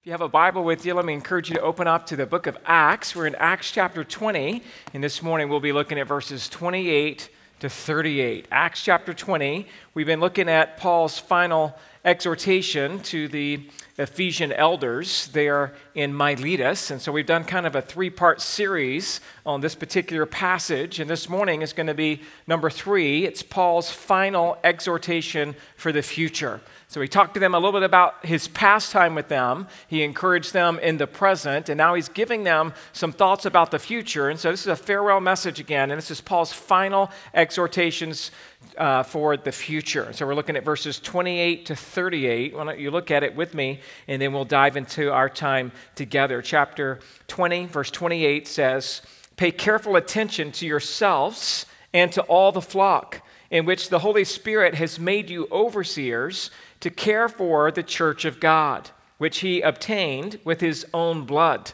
If you have a Bible with you, let me encourage you to open up to the book of Acts. We're in Acts chapter 20, and this morning we'll be looking at verses 28 to 38. Acts chapter 20, we've been looking at Paul's final exhortation to the Ephesian elders there in Miletus. And so we've done kind of a three part series on this particular passage. And this morning is going to be number three. It's Paul's final exhortation for the future. So he talked to them a little bit about his past time with them. He encouraged them in the present, and now he's giving them some thoughts about the future. And so this is a farewell message again, and this is Paul's final exhortations uh, for the future. So we're looking at verses 28 to 38. Why don't you look at it with me, and then we'll dive into our time together. Chapter 20, verse 28 says, Pay careful attention to yourselves and to all the flock in which the Holy Spirit has made you overseers to care for the church of God, which he obtained with his own blood.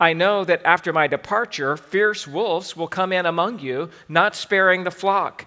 I know that after my departure, fierce wolves will come in among you, not sparing the flock.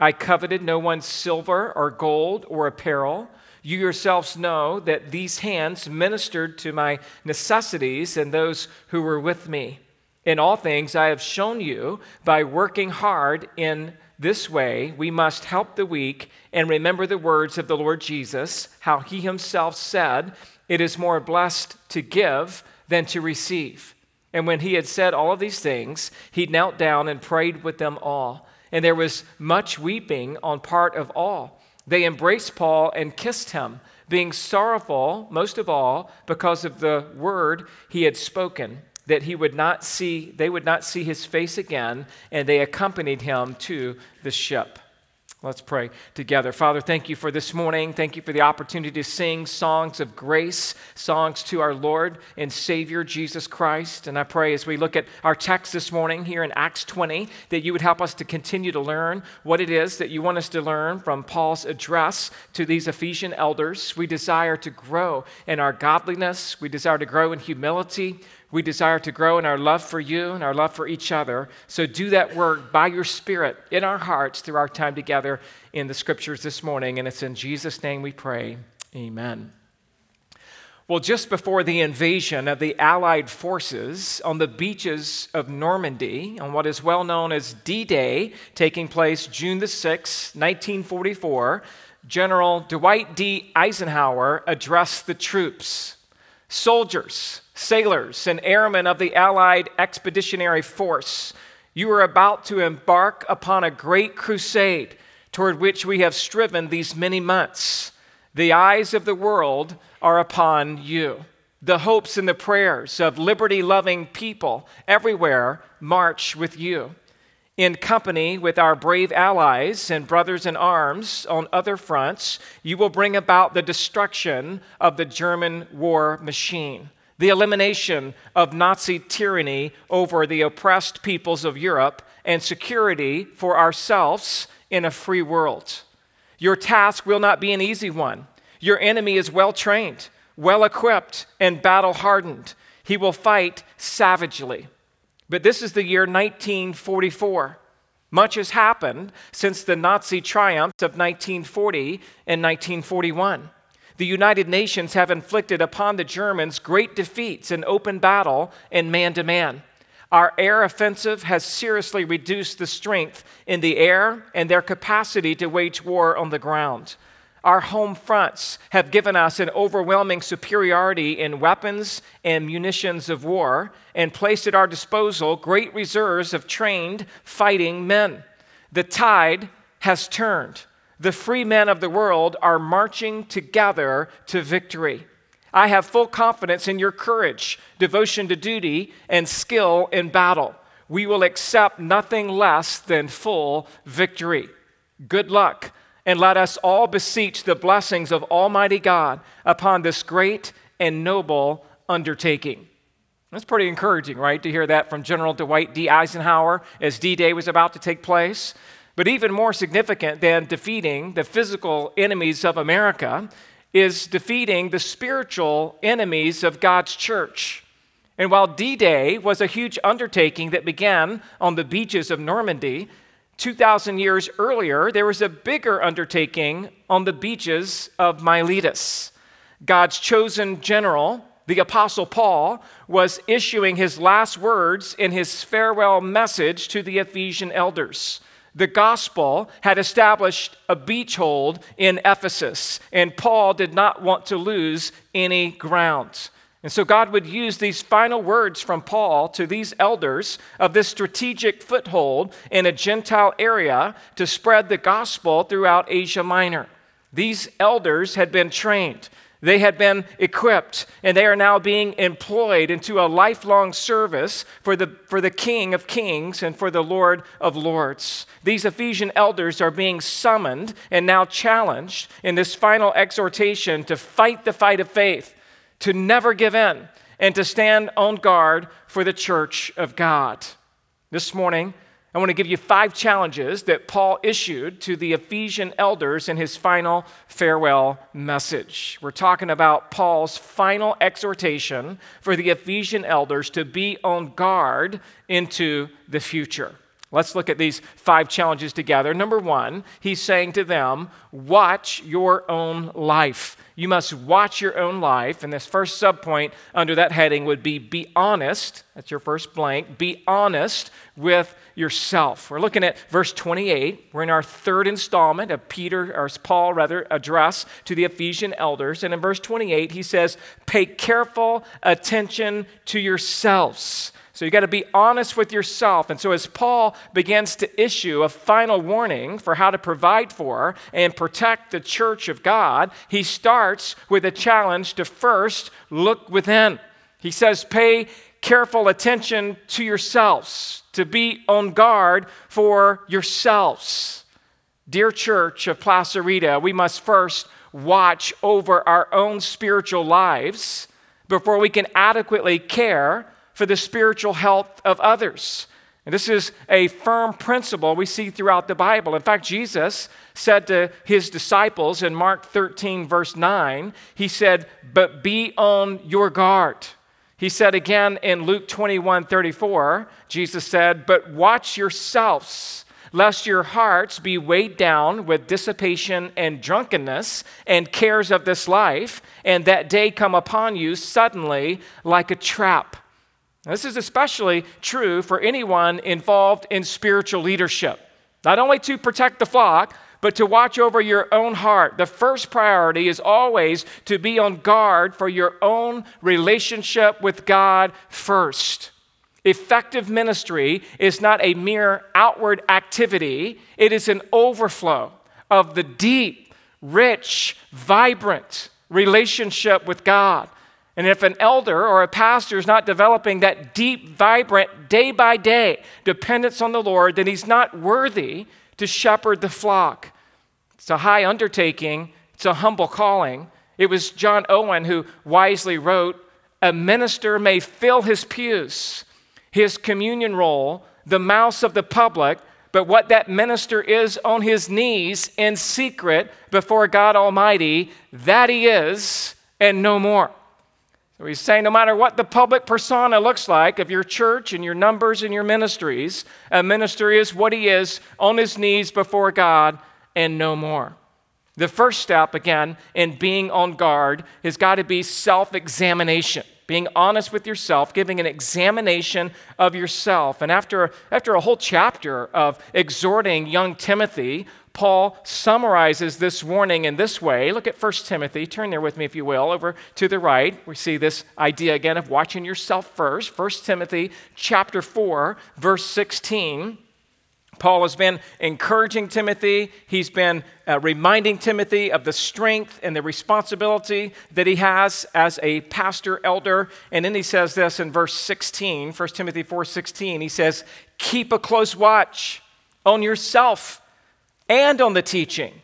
I coveted no one's silver or gold or apparel. You yourselves know that these hands ministered to my necessities and those who were with me. In all things, I have shown you by working hard in this way, we must help the weak and remember the words of the Lord Jesus, how he himself said, It is more blessed to give than to receive. And when he had said all of these things, he knelt down and prayed with them all. And there was much weeping on part of all. They embraced Paul and kissed him, being sorrowful, most of all, because of the word he had spoken that he would not see, they would not see his face again, and they accompanied him to the ship. Let's pray together. Father, thank you for this morning. Thank you for the opportunity to sing songs of grace, songs to our Lord and Savior Jesus Christ. And I pray as we look at our text this morning here in Acts 20 that you would help us to continue to learn what it is that you want us to learn from Paul's address to these Ephesian elders. We desire to grow in our godliness, we desire to grow in humility. We desire to grow in our love for you and our love for each other. So do that work by your Spirit in our hearts through our time together in the scriptures this morning. And it's in Jesus' name we pray. Amen. Well, just before the invasion of the Allied forces on the beaches of Normandy, on what is well known as D Day, taking place June the 6th, 1944, General Dwight D. Eisenhower addressed the troops. Soldiers, sailors, and airmen of the Allied Expeditionary Force, you are about to embark upon a great crusade toward which we have striven these many months. The eyes of the world are upon you. The hopes and the prayers of liberty loving people everywhere march with you in company with our brave allies and brothers in arms on other fronts, you will bring about the destruction of the German war machine, the elimination of Nazi tyranny over the oppressed peoples of Europe, and security for ourselves in a free world. Your task will not be an easy one. Your enemy is well trained, well equipped, and battle hardened. He will fight savagely. But this is the year 1944. Much has happened since the Nazi triumphs of 1940 and 1941. The United Nations have inflicted upon the Germans great defeats in open battle and man to man. Our air offensive has seriously reduced the strength in the air and their capacity to wage war on the ground. Our home fronts have given us an overwhelming superiority in weapons and munitions of war and placed at our disposal great reserves of trained fighting men. The tide has turned. The free men of the world are marching together to victory. I have full confidence in your courage, devotion to duty, and skill in battle. We will accept nothing less than full victory. Good luck and let us all beseech the blessings of Almighty God upon this great and noble undertaking. That's pretty encouraging, right, to hear that from General Dwight D. Eisenhower as D Day was about to take place. But even more significant than defeating the physical enemies of America is defeating the spiritual enemies of God's church. And while D Day was a huge undertaking that began on the beaches of Normandy, 2,000 years earlier, there was a bigger undertaking on the beaches of Miletus. God's chosen general, the Apostle Paul was issuing his last words in his farewell message to the Ephesian elders. The gospel had established a beachhold in Ephesus, and Paul did not want to lose any ground. And so God would use these final words from Paul to these elders of this strategic foothold in a Gentile area to spread the gospel throughout Asia Minor. These elders had been trained. They had been equipped and they are now being employed into a lifelong service for the, for the King of Kings and for the Lord of Lords. These Ephesian elders are being summoned and now challenged in this final exhortation to fight the fight of faith, to never give in, and to stand on guard for the church of God. This morning, I want to give you five challenges that Paul issued to the Ephesian elders in his final farewell message. We're talking about Paul's final exhortation for the Ephesian elders to be on guard into the future. Let's look at these five challenges together. Number one, he's saying to them, watch your own life. You must watch your own life. And this first subpoint under that heading would be be honest. That's your first blank. Be honest with yourself. We're looking at verse 28. We're in our third installment of Peter, or Paul rather, address to the Ephesian elders. And in verse 28, he says, Pay careful attention to yourselves so you got to be honest with yourself. And so as Paul begins to issue a final warning for how to provide for and protect the church of God, he starts with a challenge to first look within. He says, pay careful attention to yourselves, to be on guard for yourselves. Dear church of Placerita, we must first watch over our own spiritual lives before we can adequately care for the spiritual health of others. And this is a firm principle we see throughout the Bible. In fact, Jesus said to his disciples in Mark 13, verse 9, He said, But be on your guard. He said again in Luke 21, 34, Jesus said, But watch yourselves, lest your hearts be weighed down with dissipation and drunkenness and cares of this life, and that day come upon you suddenly like a trap. This is especially true for anyone involved in spiritual leadership. Not only to protect the flock, but to watch over your own heart. The first priority is always to be on guard for your own relationship with God first. Effective ministry is not a mere outward activity, it is an overflow of the deep, rich, vibrant relationship with God. And if an elder or a pastor is not developing that deep, vibrant, day by day dependence on the Lord, then he's not worthy to shepherd the flock. It's a high undertaking, it's a humble calling. It was John Owen who wisely wrote A minister may fill his pews, his communion roll, the mouths of the public, but what that minister is on his knees in secret before God Almighty, that he is, and no more. He's saying no matter what the public persona looks like of your church and your numbers and your ministries, a minister is what he is on his knees before God and no more. The first step, again, in being on guard has got to be self examination being honest with yourself, giving an examination of yourself. And after, after a whole chapter of exhorting young Timothy, Paul summarizes this warning in this way. Look at 1 Timothy. Turn there with me, if you will, over to the right. We see this idea again of watching yourself first. 1 Timothy chapter 4, verse 16. Paul has been encouraging Timothy. He's been uh, reminding Timothy of the strength and the responsibility that he has as a pastor elder. And then he says this in verse 16, 1 Timothy 4:16. He says, "Keep a close watch on yourself and on the teaching.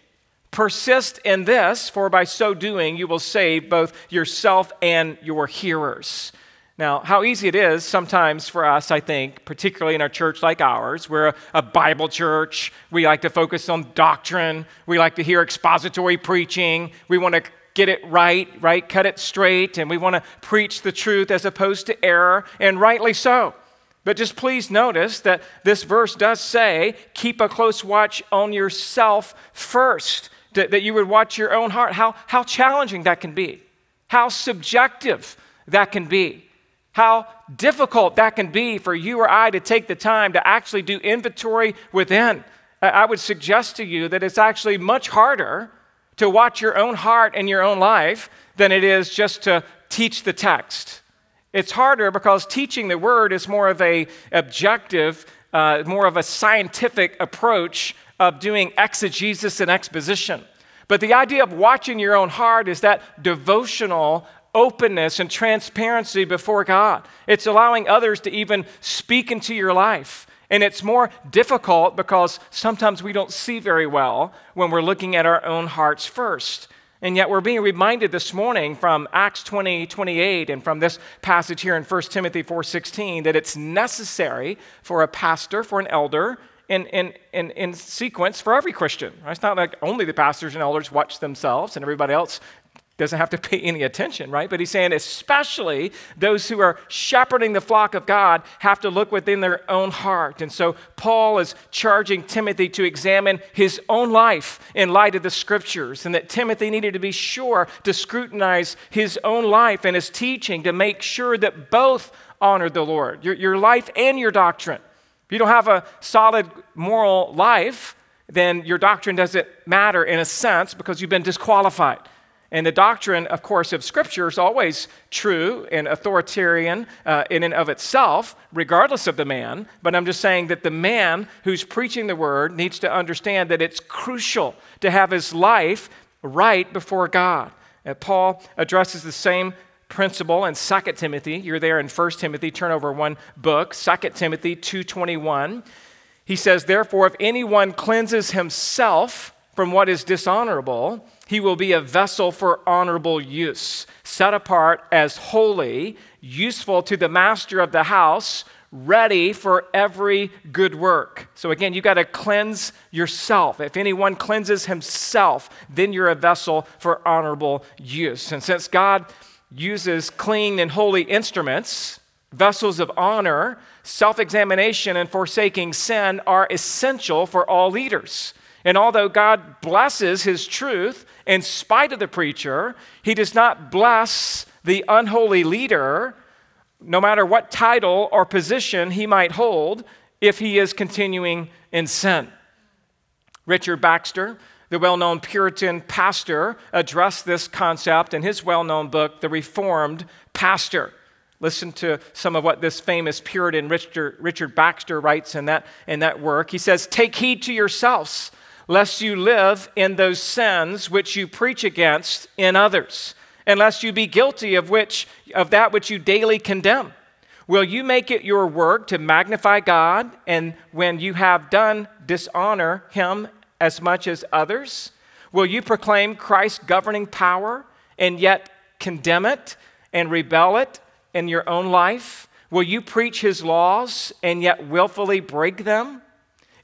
Persist in this, for by so doing you will save both yourself and your hearers." Now, how easy it is sometimes for us, I think, particularly in a church like ours, we're a, a, Bible church. We like to focus on doctrine. We like to hear expository preaching. We want to get it right, right? Cut it straight. And we want to preach the truth as opposed to error, and rightly so. But just please notice that this verse does say, keep a close watch on yourself first, that, that you would watch your own heart. How, how challenging that can be, how subjective that can be how difficult that can be for you or I to take the time to actually do inventory within. I would suggest to you that it's actually much harder to watch your own heart and your own life than it is just to teach the text. It's harder because teaching the word is more of a objective, uh, more of a scientific approach of doing exegesis and exposition. But the idea of watching your own heart is that devotional openness and transparency before God. It's allowing others to even speak into your life. And it's more difficult because sometimes we don't see very well when we're looking at our own hearts first. And yet we're being reminded this morning from Acts 20, 28 and from this passage here in 1 Timothy 4:16 that it's necessary for a pastor, for an elder, in, in, in, in sequence for every Christian. It's not like only the pastors and elders watch themselves and everybody else doesn't have to pay any attention, right? But he's saying, especially those who are shepherding the flock of God have to look within their own heart. And so Paul is charging Timothy to examine his own life in light of the scriptures, and that Timothy needed to be sure to scrutinize his own life and his teaching to make sure that both honor the Lord, your, your life and your doctrine. If you don't have a solid moral life, then your doctrine doesn't matter in a sense because you've been disqualified. And the doctrine, of course, of Scripture is always true and authoritarian uh, in and of itself, regardless of the man. But I'm just saying that the man who's preaching the word needs to understand that it's crucial to have his life right before God. And Paul addresses the same principle in 2 Timothy. You're there in 1 Timothy, turn over one book, 2 Timothy 2:21. He says, "Therefore if anyone cleanses himself from what is dishonorable, he will be a vessel for honorable use, set apart as holy, useful to the master of the house, ready for every good work. So again, you got to cleanse yourself. If anyone cleanses himself, then you're a vessel for honorable use. And since God uses clean and holy instruments, vessels of honor, self examination and forsaking sin are essential for all leaders. And although God blesses his truth in spite of the preacher, he does not bless the unholy leader, no matter what title or position he might hold, if he is continuing in sin. Richard Baxter, the well known Puritan pastor, addressed this concept in his well known book, The Reformed Pastor. Listen to some of what this famous Puritan Richard, Richard Baxter writes in that, in that work. He says, Take heed to yourselves lest you live in those sins which you preach against in others, and lest you be guilty of which of that which you daily condemn. Will you make it your work to magnify God, and when you have done, dishonor him as much as others? Will you proclaim Christ's governing power and yet condemn it and rebel it in your own life? Will you preach his laws and yet willfully break them?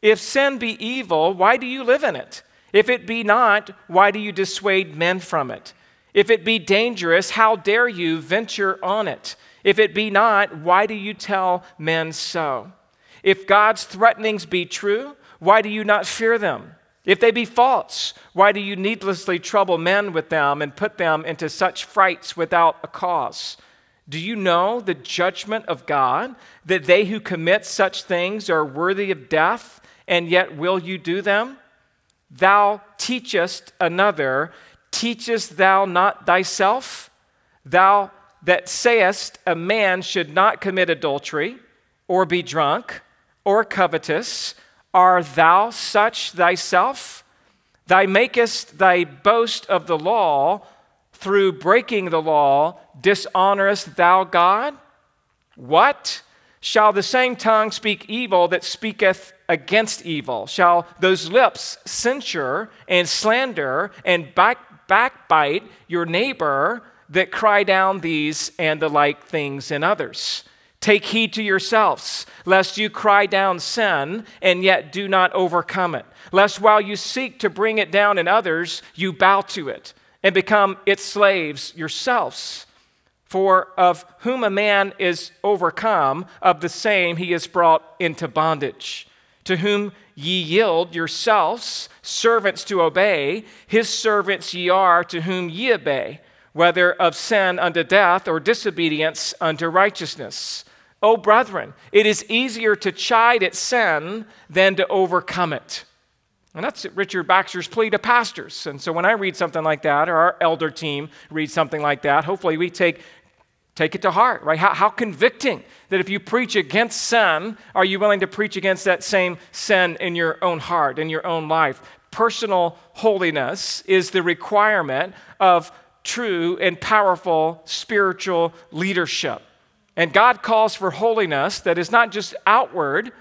If sin be evil, why do you live in it? If it be not, why do you dissuade men from it? If it be dangerous, how dare you venture on it? If it be not, why do you tell men so? If God's threatenings be true, why do you not fear them? If they be false, why do you needlessly trouble men with them and put them into such frights without a cause? Do you know the judgment of God, that they who commit such things are worthy of death? And yet will you do them? Thou teachest another, teachest thou not thyself? Thou that sayest a man should not commit adultery, or be drunk, or covetous, are thou such thyself? Thou makest thy boast of the law, through breaking the law, dishonorest thou God? What? Shall the same tongue speak evil that speaketh against evil? Shall those lips censure and slander and back, backbite your neighbor? that cry down these and the like things in others. Take heed to yourselves, lest you cry down sin and yet do not overcome it. Lest while you seek to bring it down in others, you bow to it and become its slaves yourselves. For of whom a man is overcome, of the same he is brought into bondage. To whom ye yield yourselves, servants to obey, his servants ye are, to whom ye obey, whether of sin unto death or disobedience unto righteousness. O brethren, it is easier to chide at sin than to overcome it. And that's Richard Baxter's plea to pastors. And so when I read something like that, or our elder team reads something like that, hopefully we take, take it to heart, right? How, how convicting that if you preach against sin, are you willing to preach against that same sin in your own heart, in your own life? Personal holiness is the requirement of true and powerful spiritual leadership. And God calls for holiness that is not just outward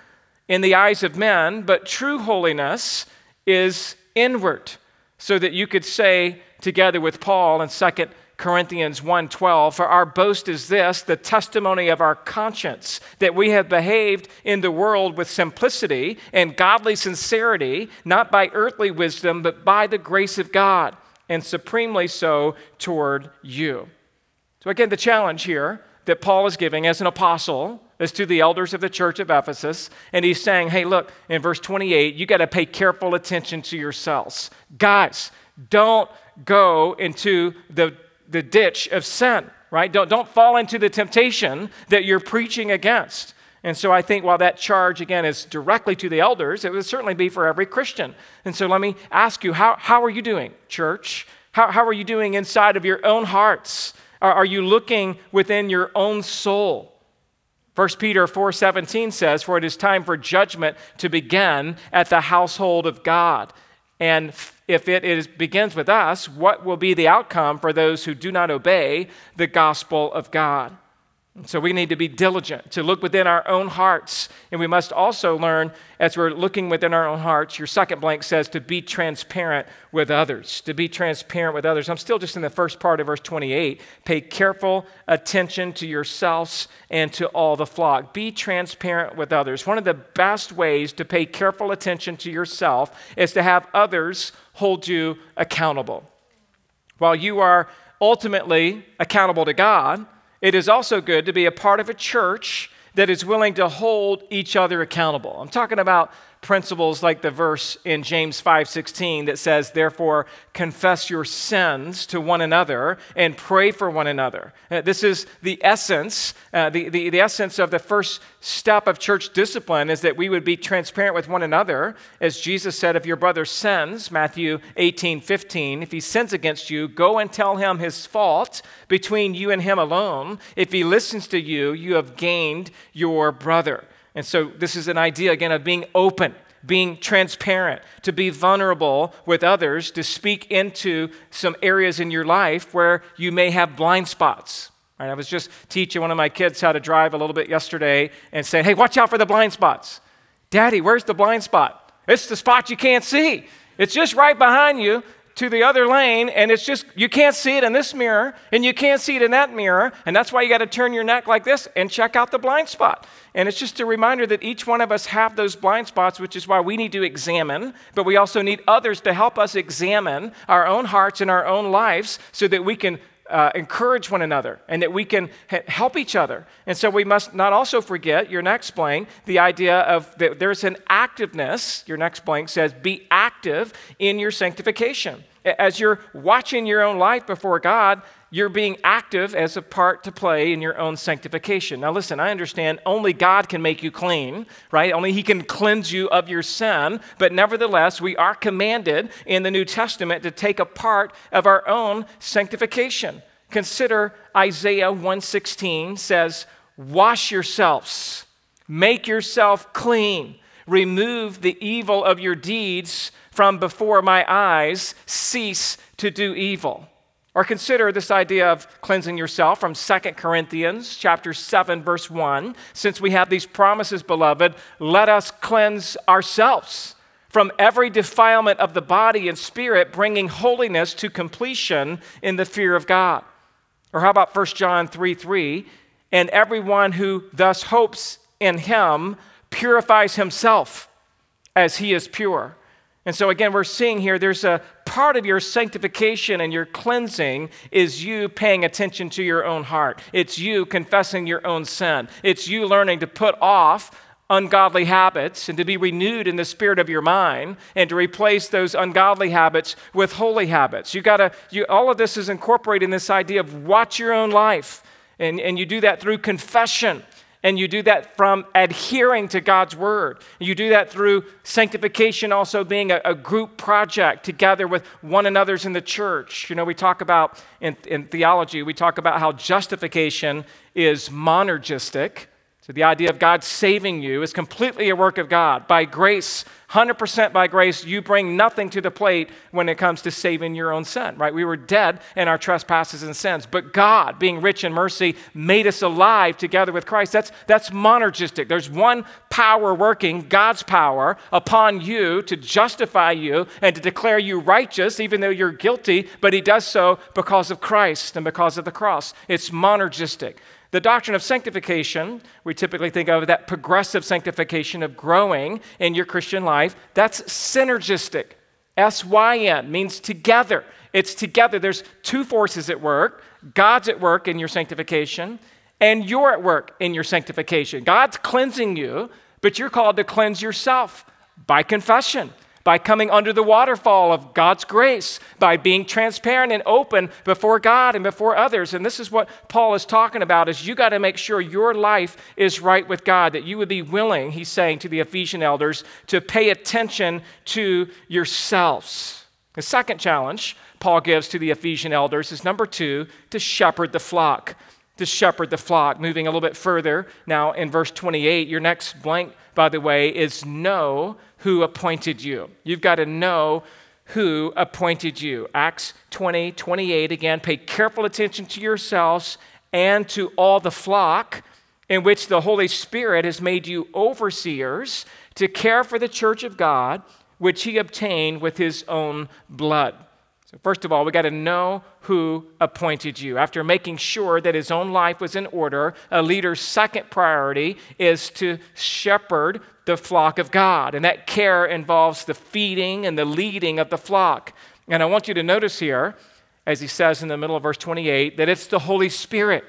in the eyes of men, but true holiness is inward, so that you could say together with Paul in 2 Corinthians 1:12 for our boast is this the testimony of our conscience that we have behaved in the world with simplicity and godly sincerity not by earthly wisdom but by the grace of God and supremely so toward you. So again the challenge here that Paul is giving as an apostle is to the elders of the church of Ephesus. And he's saying, hey, look, in verse 28, you got to pay careful attention to yourselves. Guys, don't go into the, the ditch of sin, right? Don't, don't fall into the temptation that you're preaching against. And so I think while that charge, again, is directly to the elders, it would certainly be for every Christian. And so let me ask you, how, how are you doing, church? How, how are you doing inside of your own hearts? Are, are you looking within your own soul? 1 Peter 4:17 says, "For it is time for judgment to begin at the household of God." And if it is, begins with us, what will be the outcome for those who do not obey the gospel of God? So we need to be diligent to look within our own hearts. And we must also learn, as we're looking within our own hearts, your second blank says to be transparent with others. To be transparent with others. I'm still just in the first part of verse 28. Pay careful attention to yourselves and to all the flock. Be transparent with others. One of the best ways to pay careful attention to yourself is to have others hold you accountable. While you are ultimately accountable to God, it is also good to be a part of a church that is willing to hold each other accountable. I'm talking about principles like the verse in James 5:16 that says therefore confess your sins to one another and pray for one another. Uh, this is the essence uh, the, the, the essence of the first step of church discipline is that we would be transparent with one another. As Jesus said if your brother sins Matthew 18:15 if he sins against you go and tell him his fault between you and him alone. If he listens to you you have gained your brother and so, this is an idea, again, of being open, being transparent, to be vulnerable with others, to speak into some areas in your life where you may have blind spots. Right? I was just teaching one of my kids how to drive a little bit yesterday and saying, hey, watch out for the blind spots. Daddy, where's the blind spot? It's the spot you can't see. It's just right behind you to the other lane, and it's just, you can't see it in this mirror, and you can't see it in that mirror, and that's why you got to turn your neck like this and check out the blind spot. And it's just a reminder that each one of us have those blind spots, which is why we need to examine, but we also need others to help us examine our own hearts and our own lives so that we can uh, encourage one another and that we can help each other. And so we must not also forget, your next blank, the idea of that there's an activeness. Your next blank says, be active in your sanctification. As you're watching your own life before God, you're being active as a part to play in your own sanctification. Now, listen, I understand only God can make you clean, right? Only He can cleanse you of your sin. But nevertheless, we are commanded in the New Testament to take a part of our own sanctification. Consider Isaiah 116 says, Wash yourselves, make yourself clean, remove the evil of your deeds from before my eyes, cease to do evil. Or consider this idea of cleansing yourself from 2 Corinthians chapter 7 verse 1. Since we have these promises, beloved, let us cleanse ourselves from every defilement of the body and spirit, bringing holiness to completion in the fear of God. Or how about 1 John 3 3? And everyone who thus hopes in him purifies himself as he is pure. And so, again, we're seeing here there's a part of your sanctification and your cleansing is you paying attention to your own heart. It's you confessing your own sin. It's you learning to put off ungodly habits and to be renewed in the spirit of your mind and to replace those ungodly habits with holy habits. You gotta, you, all of this is incorporated in this idea of watch your own life. And, and you do that through confession and you do that from adhering to God's word. You do that through sanctification, also being a, a, group project together with one another's in the church. You know, we talk about in, in theology, we talk about how justification is monergistic. So the idea of God saving you is completely a work of God. By grace, 100% by grace, you bring nothing to the plate when it comes to saving your own sin, right? We were dead in our trespasses and sins, but God, being rich in mercy, made us alive together with Christ. That's, that's monergistic. There's one power working, God's power, upon you to justify you and to declare you righteous, even though you're guilty, but He does so because of Christ and because of the cross. It's monergistic. The doctrine of sanctification, we typically think of that progressive sanctification of growing in your Christian life. That's synergistic. S Y N means together. It's together. There's two forces at work God's at work in your sanctification, and you're at work in your sanctification. God's cleansing you, but you're called to cleanse yourself by confession by coming under the waterfall of God's grace, by being transparent and open before God and before others. And this is what Paul is talking about is you got to make sure your life is right with God, that you would be willing, he's saying to the Ephesian elders, to pay attention to yourselves. The second challenge Paul gives to the Ephesian elders is number 2, to shepherd the flock to shepherd the flock. Moving a little bit further now in verse 28, your next blank, by the way, is know who appointed you. You've got to know who appointed you. Acts 20, 28, again, pay careful attention to yourselves and to all the flock in which the Holy Spirit has made you overseers to care for the church of God, which he obtained with his own blood. So, first of all, we got to know who appointed you. After making sure that his own life was in order, a leader's second priority is to shepherd the flock of God. And that care involves the feeding and the leading of the flock. And I want you to notice here, as he says in the middle of verse 28, that it's the Holy Spirit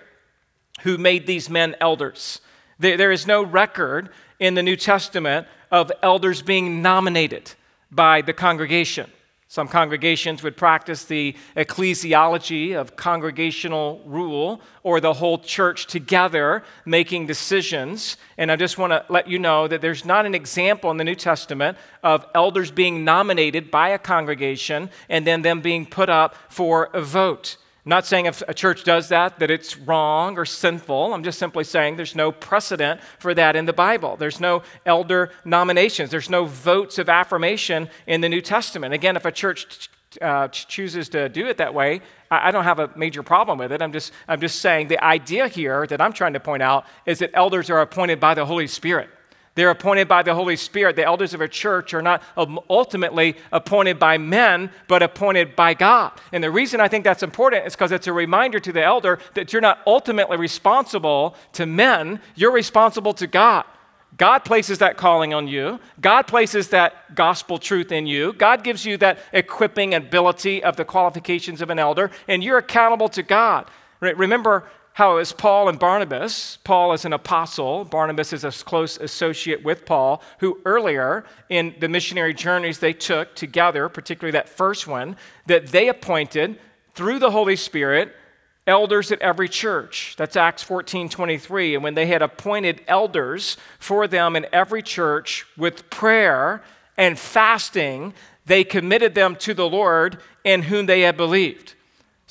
who made these men elders. There, there is no record in the New Testament of elders being nominated by the congregation. Some congregations would practice the ecclesiology of congregational rule or the whole church together making decisions. And I just want to let you know that there's not an example in the New Testament of elders being nominated by a congregation and then them being put up for a vote. I'm not saying if a church does that that it's wrong or sinful. I'm just simply saying there's no precedent for that in the Bible. There's no elder nominations. There's no votes of affirmation in the New Testament. Again, if a church uh, chooses to do it that way, I, I don't have a major problem with it. I'm just, I'm just saying the idea here that I'm trying to point out is that elders are appointed by the Holy Spirit. They're appointed by the Holy Spirit. The elders of a church are not um, ultimately appointed by men, but appointed by God. And the reason I think that's important is because it's a reminder to the elder that you're not ultimately responsible to men, you're responsible to God. God places that calling on you. God places that gospel truth in you. God gives you that equipping ability of the qualifications of an elder, and you're accountable to God. Remember, how was Paul and Barnabas. Paul is an apostle, Barnabas is a close associate with Paul, who earlier in the missionary journeys they took together, particularly that first one, that they appointed through the Holy Spirit elders at every church. That's Acts 14 23. And when they had appointed elders for them in every church with prayer and fasting, they committed them to the Lord in whom they had believed.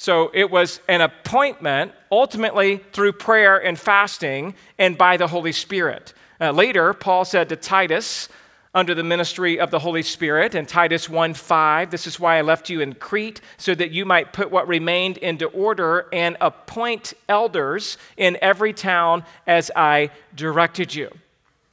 So it was an appointment, ultimately through prayer and fasting and by the Holy Spirit. Uh, later, Paul said to Titus, under the ministry of the Holy Spirit, in Titus 1 5, this is why I left you in Crete, so that you might put what remained into order and appoint elders in every town as I directed you.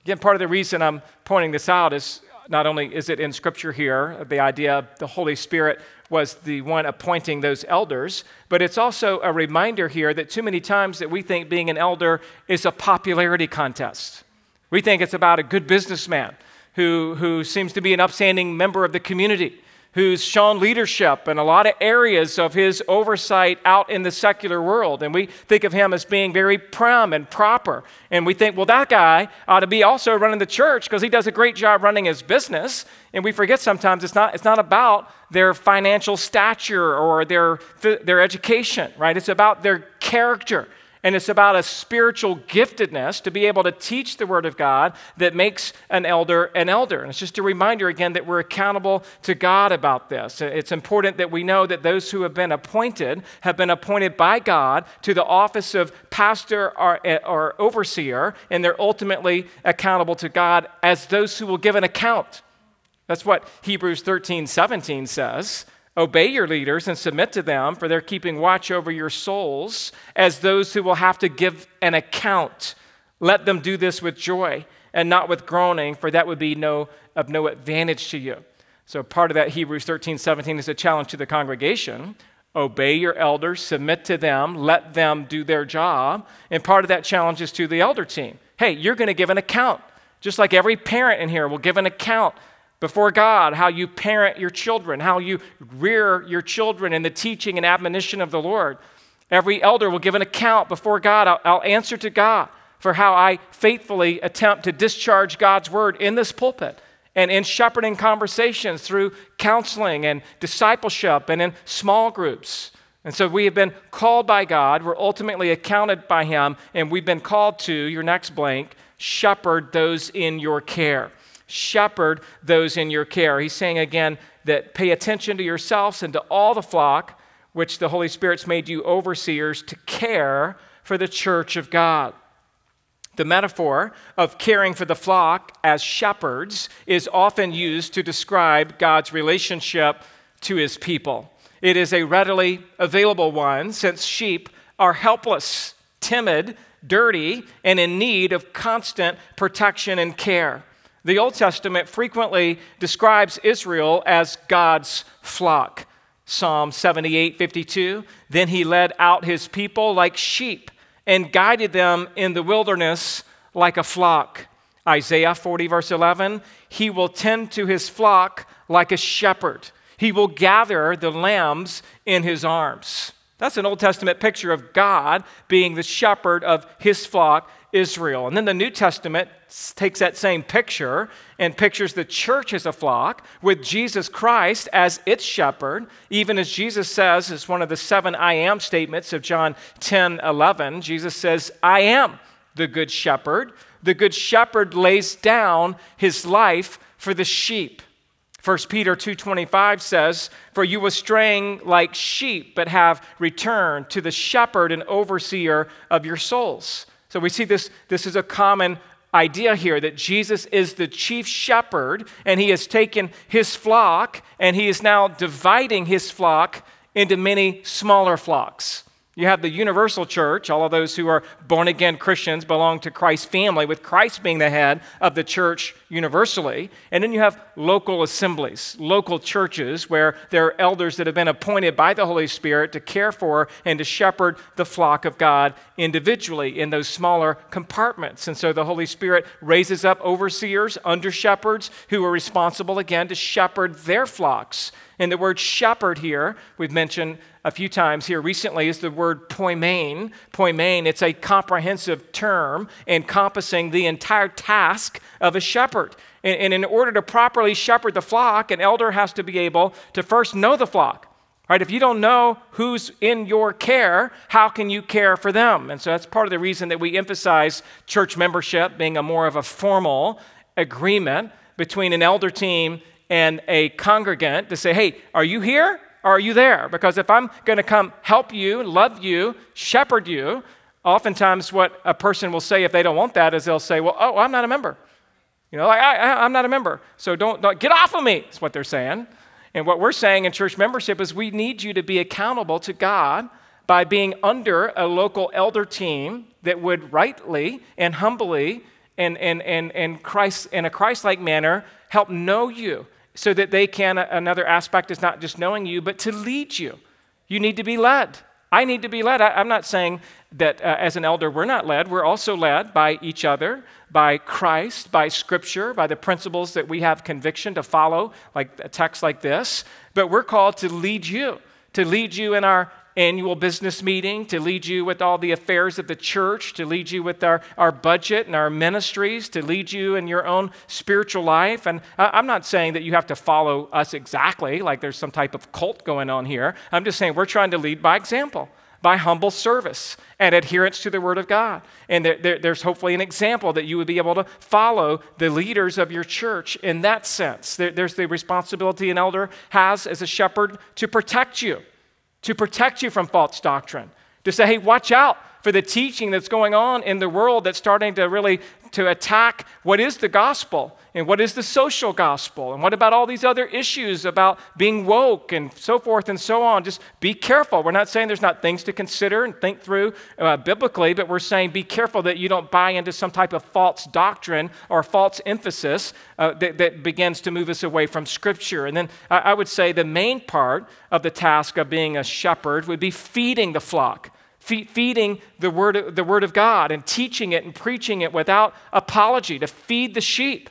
Again, part of the reason I'm pointing this out is Not only is it in Scripture here, the idea of the Holy Spirit was the one appointing those elders, but it's also a reminder here that too many times that we think being an elder is a popularity contest. We think it's about a good businessman who, who seems to be an upstanding member of the community who's shown leadership in a lot of areas of his oversight out in the secular world. And we think of him as being very prim and proper. And we think, well, that guy ought to be also running the church because he does a great job running his business. And we forget sometimes it's not, it's not about their financial stature or their, their education, right? It's about their character. And it's about a spiritual giftedness to be able to teach the Word of God that makes an elder an elder. And it's just a reminder again that we're accountable to God about this. It's important that we know that those who have been appointed have been appointed by God to the office of pastor or, or overseer, and they're ultimately accountable to God as those who will give an account. That's what Hebrews 13 17 says. Obey your leaders and submit to them, for they're keeping watch over your souls as those who will have to give an account. Let them do this with joy and not with groaning, for that would be no, of no advantage to you. So, part of that Hebrews 13, 17 is a challenge to the congregation. Obey your elders, submit to them, let them do their job. And part of that challenge is to the elder team. Hey, you're going to give an account. Just like every parent in here will give an account before God, how you parent your children, how you rear your children in the teaching and admonition of the Lord. Every elder will give an account before God. I'll, I'll, answer to God for how I faithfully attempt to discharge God's word in this pulpit and in shepherding conversations through counseling and discipleship and in small groups. And so we have been called by God, we're ultimately accounted by Him, and we've been called to, your next blank, shepherd those in your care shepherd those in your care. He's saying again that pay attention to yourselves and to all the flock which the Holy Spirit's made you overseers to care for the church of God. The metaphor of caring for the flock as shepherds is often used to describe God's relationship to his people. It is a readily available one since sheep are helpless, timid, dirty, and in need of constant protection and care. The Old Testament frequently describes Israel as God's flock. Psalm 78 52. Then he led out his people like sheep and guided them in the wilderness like a flock. Isaiah 40, verse 11. He will tend to his flock like a shepherd. He will gather the lambs in his arms. That's an Old Testament picture of God being the shepherd of his flock Israel. And then the New Testament takes that same picture and pictures the church as a flock with Jesus Christ as its shepherd, even as Jesus says, as one of the seven I am statements of John 10 11. Jesus says, I am the good shepherd. The good shepherd lays down his life for the sheep. 1 Peter 2:25 says, "For you were straying like sheep, but have returned to the shepherd and overseer of your souls." So we see this, this is a common idea here that Jesus is the chief shepherd and he has taken his flock and he is now dividing his flock into many smaller flocks. You have the universal church. All of those who are born again Christians belong to Christ's family, with Christ being the head of the church universally. And then you have local assemblies, local churches, where there are elders that have been appointed by the Holy Spirit to care for and to shepherd the flock of God individually in those smaller compartments. And so the Holy Spirit raises up overseers, under shepherds, who are responsible again to shepherd their flocks. And the word shepherd here, we've mentioned a few times here recently, is the word poimen. Poimen, it's a comprehensive term encompassing the entire task of a shepherd. And, and in order to properly shepherd the flock, an elder has to be able to first know the flock. Right? If you don't know who's in your care, how can you care for them? And so that's part of the reason that we emphasize church membership being a more of a formal agreement between an elder team and a congregant to say, hey, are you here or are you there? Because if I'm going to come help you, love you, shepherd you, oftentimes what a person will say if they don't want that is they'll say, well, oh, I'm not a member. You know, like, I, am not a member. So don't, don't get off of me, is what they're saying. And what we're saying in church membership is we need you to be accountable to God by being under a local elder team that would rightly and humbly and, and, and, and Christ, in a Christ like manner, help know you so that they can. Another aspect is not just knowing you, but to lead you. You need to be led. I need to be led. I, am not saying that uh, as an elder we're not led. We're also led by each other, by Christ, by Scripture, by the principles that we have conviction to follow, like a text like this. But we're called to lead you, to lead you in our annual business meeting, to lead you with all the affairs of the church, to lead you with our, our budget and our ministries, to lead you in your own spiritual life. And I'm not saying that you have to follow us exactly, like there's some type of cult going on here. I'm just saying we're trying to lead by example by humble service and adherence to the Word of God. And there, there, there's hopefully an example that you would be able to follow the leaders of your church in that sense. There, there's the responsibility an elder has as a shepherd to protect you to protect you from false doctrine, to say, hey, watch out for the teaching that's going on in the world that's starting to really to attack what is the gospel and what is the social gospel? And what about all these other issues about being woke and so forth and so on? Just be careful. We're not saying there's not things to consider and think through uh, biblically but we're saying be careful that you don't buy into some type of false doctrine or false emphasis uh, that, that, begins to move us away from scripture. And then I, I would say the main part of the task of being a shepherd would be feeding the flock feeding the word, the word of God and teaching it and preaching it without apology, to feed the sheep.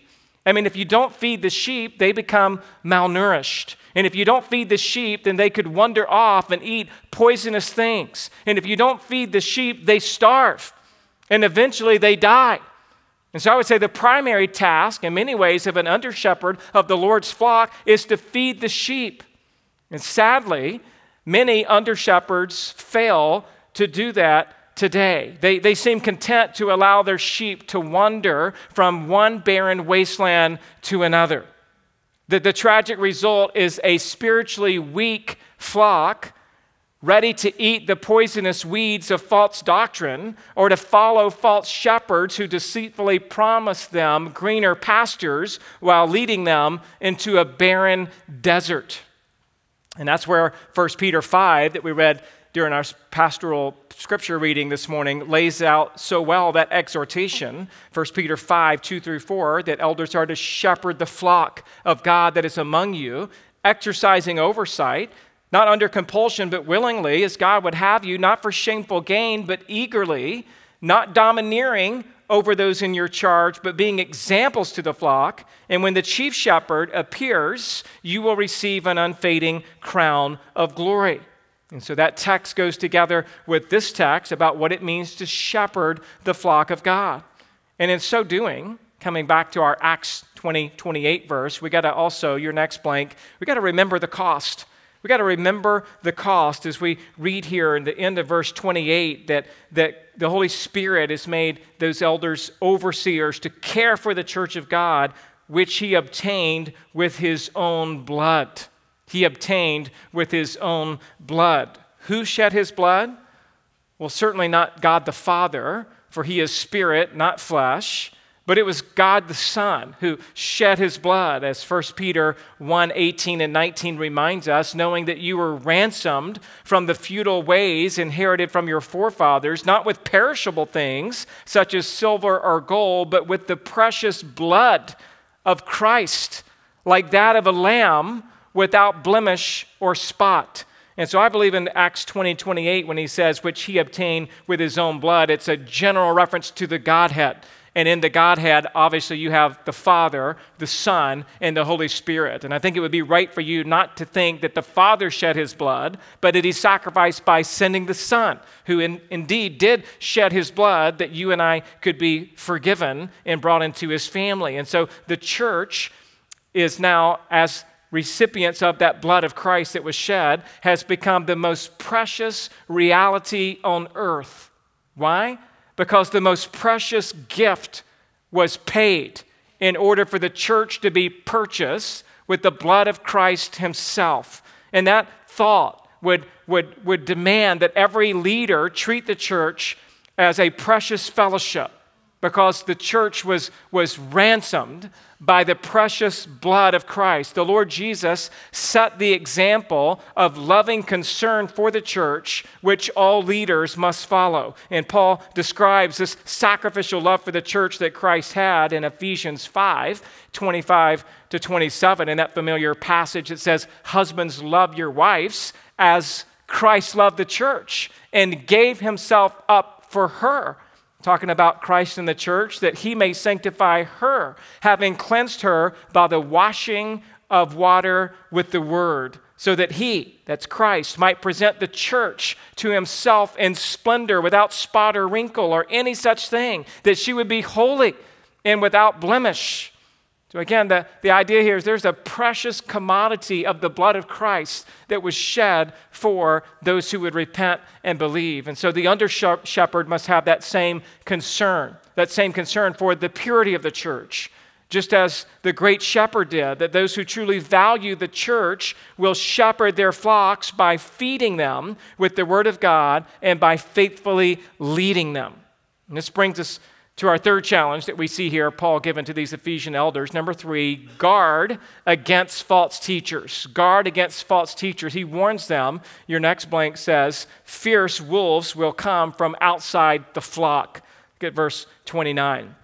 I mean, if you don't feed the sheep, they become malnourished. And if you don't feed the sheep, then they could wander off and eat poisonous things. And if you don't feed the sheep, they starve. And eventually they die. And so I would say the primary task, in many ways, of an under shepherd of the Lord's flock is to feed the sheep. And sadly, many under shepherds fail to do that today. They, they seem content to allow their sheep to wander from one barren wasteland to another. The, the tragic result is a spiritually weak flock ready to eat the poisonous weeds of false doctrine or to follow false shepherds who deceitfully promise them greener pastures while leading them into a barren desert. And that's where 1 Peter 5 that we read during our pastoral scripture reading this morning lays out so well that exhortation 1 peter 5 2 through 4 that elders are to shepherd the flock of god that is among you exercising oversight not under compulsion but willingly as god would have you not for shameful gain but eagerly not domineering over those in your charge, but being examples to the flock. And when the chief shepherd appears, you will receive an unfading crown of glory. And so that text goes together with this text about what it means to shepherd the flock of God. And in so doing, coming back to our Acts 20, 28 verse, we got to also, your next blank, we got to remember the cost. We got to remember the cost as we read here in the end of verse 28 that, that the Holy Spirit has made those elders overseers to care for the church of God, which he obtained with his own blood he obtained with his own blood. Who shed his blood? Well, certainly not God the Father, for he is spirit, not flesh, but it was God the Son who shed his blood, as 1 Peter 1 18 and 19 reminds us, knowing that you were ransomed from the futile ways inherited from your forefathers, not with perishable things such as silver or gold, but with the precious blood of Christ, like that of a lamb without blemish or spot. And so I believe in Acts 20 28 when he says, which he obtained with his own blood, it's a general reference to the Godhead. And in the Godhead, obviously, you have the Father, the Son, and the Holy Spirit. And I think it would be right for you not to think that the Father shed his blood, but that he sacrificed by sending the Son, who in, indeed did shed his blood that you and I could be forgiven and brought into his family. And so the church is now, as recipients of that blood of Christ that was shed, has become the most precious reality on earth. Why? Because the most precious gift was paid in order for the church to be purchased with the blood of Christ Himself. And that thought would, would, would demand that every leader treat the church as a precious fellowship because the church was, was ransomed by the precious blood of Christ. The Lord Jesus set the example of loving concern for the church, which all leaders must follow. And Paul describes this sacrificial love for the church that Christ had in Ephesians 5 25 to 27. In that familiar passage, it says, Husbands, love your wives as Christ loved the church and gave himself up for her talking about Christ in the church, that he may sanctify her, having cleansed her by the washing of water with the word, so that he, that's Christ, might present the church to himself in splendor, without spot or wrinkle or any such thing, that she would be holy and without blemish. So, again, the, the idea here is there's a precious commodity of the blood of Christ that was shed for those who would repent and believe. And so the under shepherd must have that same concern, that same concern for the purity of the church, just as the great shepherd did, that those who truly value the church will shepherd their flocks by feeding them with the word of God and by faithfully leading them. And this brings us to our third challenge that we see here, Paul given to these Ephesian elders. Number three, guard against false teachers. Guard against false teachers. He warns them, your next blank says, fierce wolves will come from outside the flock. Look at verse 29.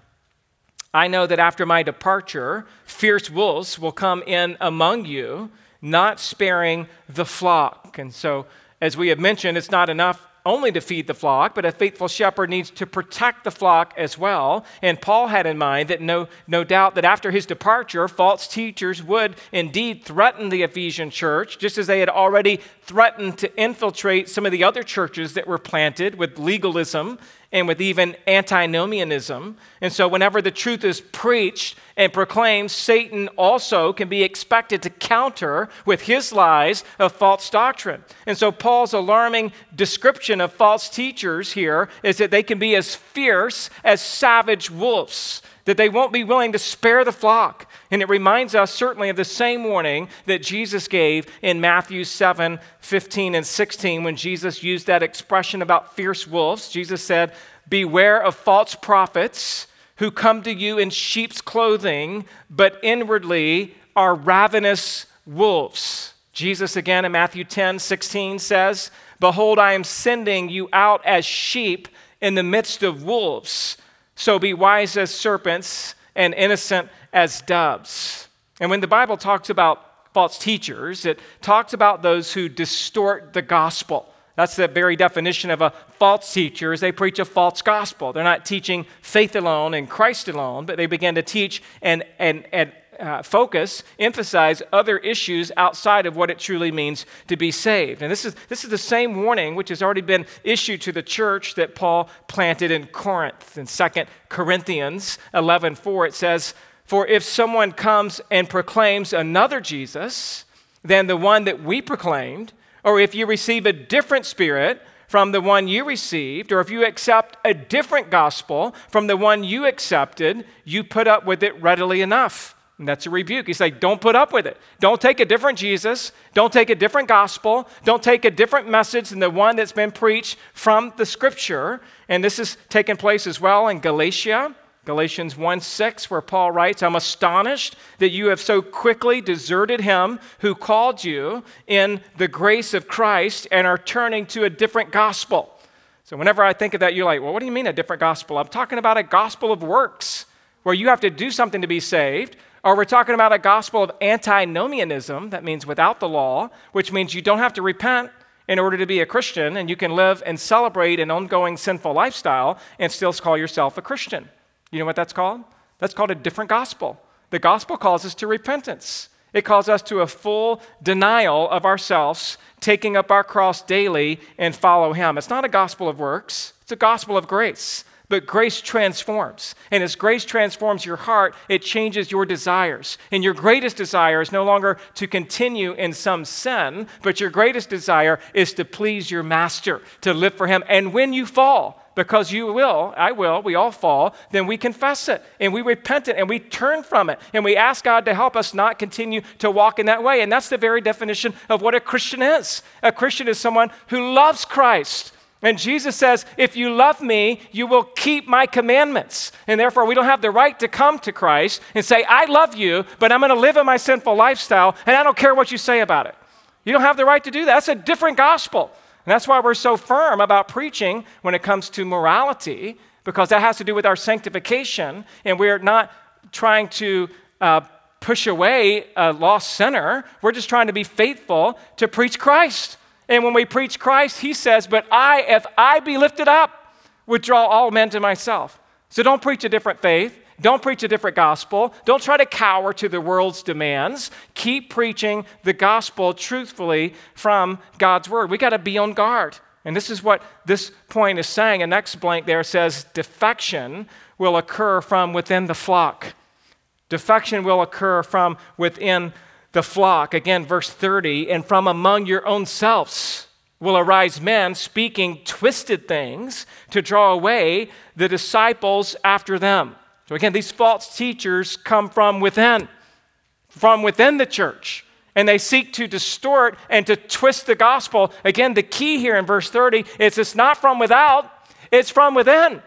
I know that after my departure, fierce wolves will come in among you, not sparing the flock. And so, as we have mentioned, it's not enough only to feed the flock, but a faithful shepherd needs to protect the flock as well. And Paul had in mind that no, no doubt that after his departure, false teachers would indeed threaten the Ephesian church, just as they had already threatened to infiltrate some of the other churches that were planted with legalism and with even antinomianism. And so, whenever the truth is preached and proclaimed, Satan also can be expected to counter with his lies of false doctrine. And so, Paul's alarming description of false teachers here is that they can be as fierce as savage wolves that they won't be willing to spare the flock. And it reminds us certainly of the same warning that Jesus gave in Matthew 7 15 and 16 when Jesus used that expression about fierce wolves. Jesus said, Beware of false prophets who come to you in sheep's clothing, but inwardly are ravenous wolves. Jesus again in Matthew 10 16 says, Behold, I am sending you out as sheep in the midst of wolves. So be wise as serpents and innocent as doves. And when the Bible talks about false teachers, it talks about those who distort the gospel. That's the very definition of a false teacher is they preach a false gospel. They're not teaching faith alone and Christ alone, but they begin to teach and, and, and uh, focus, emphasize other issues outside of what it truly means to be saved. And this is, this is the same warning which has already been issued to the church that Paul planted in Corinth. In 2 Corinthians 11 4, it says, For if someone comes and proclaims another Jesus than the one that we proclaimed, or if you receive a different spirit, from the one you received, or if you accept a different gospel from the one you accepted, you put up with it readily enough. And that's a rebuke. He's like, don't put up with it. Don't take a different Jesus. Don't take a different gospel. Don't take a different message than the one that's been preached from the scripture. And this is taking place as well in Galatia. Galatians 1 6, where Paul writes, I'm astonished that you have so quickly deserted him who called you in the grace of Christ and are turning to a different gospel. So, whenever I think of that, you're like, well, what do you mean a different gospel? I'm talking about a gospel of works where you have to do something to be saved. Or we're talking about a gospel of antinomianism, that means without the law, which means you don't have to repent in order to be a Christian, and you can live and celebrate an ongoing sinful lifestyle and still call yourself a Christian. You know what that's called? That's called a different gospel. The gospel calls us to repentance. It calls us to a full denial of ourselves, taking up our cross daily and follow Him. It's not a gospel of works, it's a gospel of grace. But grace transforms. And as grace transforms your heart, it changes your desires. And your greatest desire is no longer to continue in some sin, but your greatest desire is to please your master, to live for him. And when you fall, because you will, I will, we all fall, then we confess it and we repent it and we turn from it and we ask God to help us not continue to walk in that way. And that's the very definition of what a Christian is. A Christian is someone who loves Christ And Jesus says, If you love me, you will keep my commandments. And therefore, we don't have the right to come to Christ and say, I love you, but I'm going to live in my sinful lifestyle, and I don't care what you say about it. You don't have the right to do that. That's a different gospel. And that's why we're so firm about preaching when it comes to morality, because that has to do with our sanctification, and we're not trying to uh, push away a lost sinner. We're just trying to be faithful to preach Christ. And when we preach Christ, he says, But I, if I be lifted up, would draw all men to myself. So don't preach a different faith. Don't preach a different gospel. Don't try to cower to the world's demands. Keep preaching the gospel truthfully from God's word. We got to be on guard. And this is what this point is saying. A next blank there says defection will occur from within the flock. Defection will occur from within the flock. Again, verse 30 and from among your own selves will arise men speaking twisted things to draw away the disciples after them. So, again, these false teachers come from within, from within the church, and they seek to distort and to twist the gospel. Again, the key here in verse 30 is it's not from without, it's from within.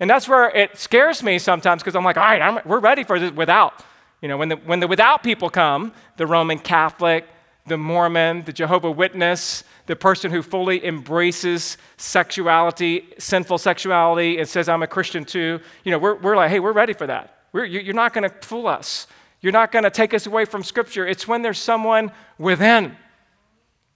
And that's where it scares me sometimes because I'm like, all right, I'm, we're ready for this without. You know, when the, when the without people come, the Roman Catholic, the Mormon, the Jehovah Witness, the person who fully embraces sexuality, sinful sexuality, and says, I'm a Christian too, you know, we're, we're like, hey, we're ready for that. We're, you're not going to fool us. You're not going to take us away from Scripture. It's when there's someone within.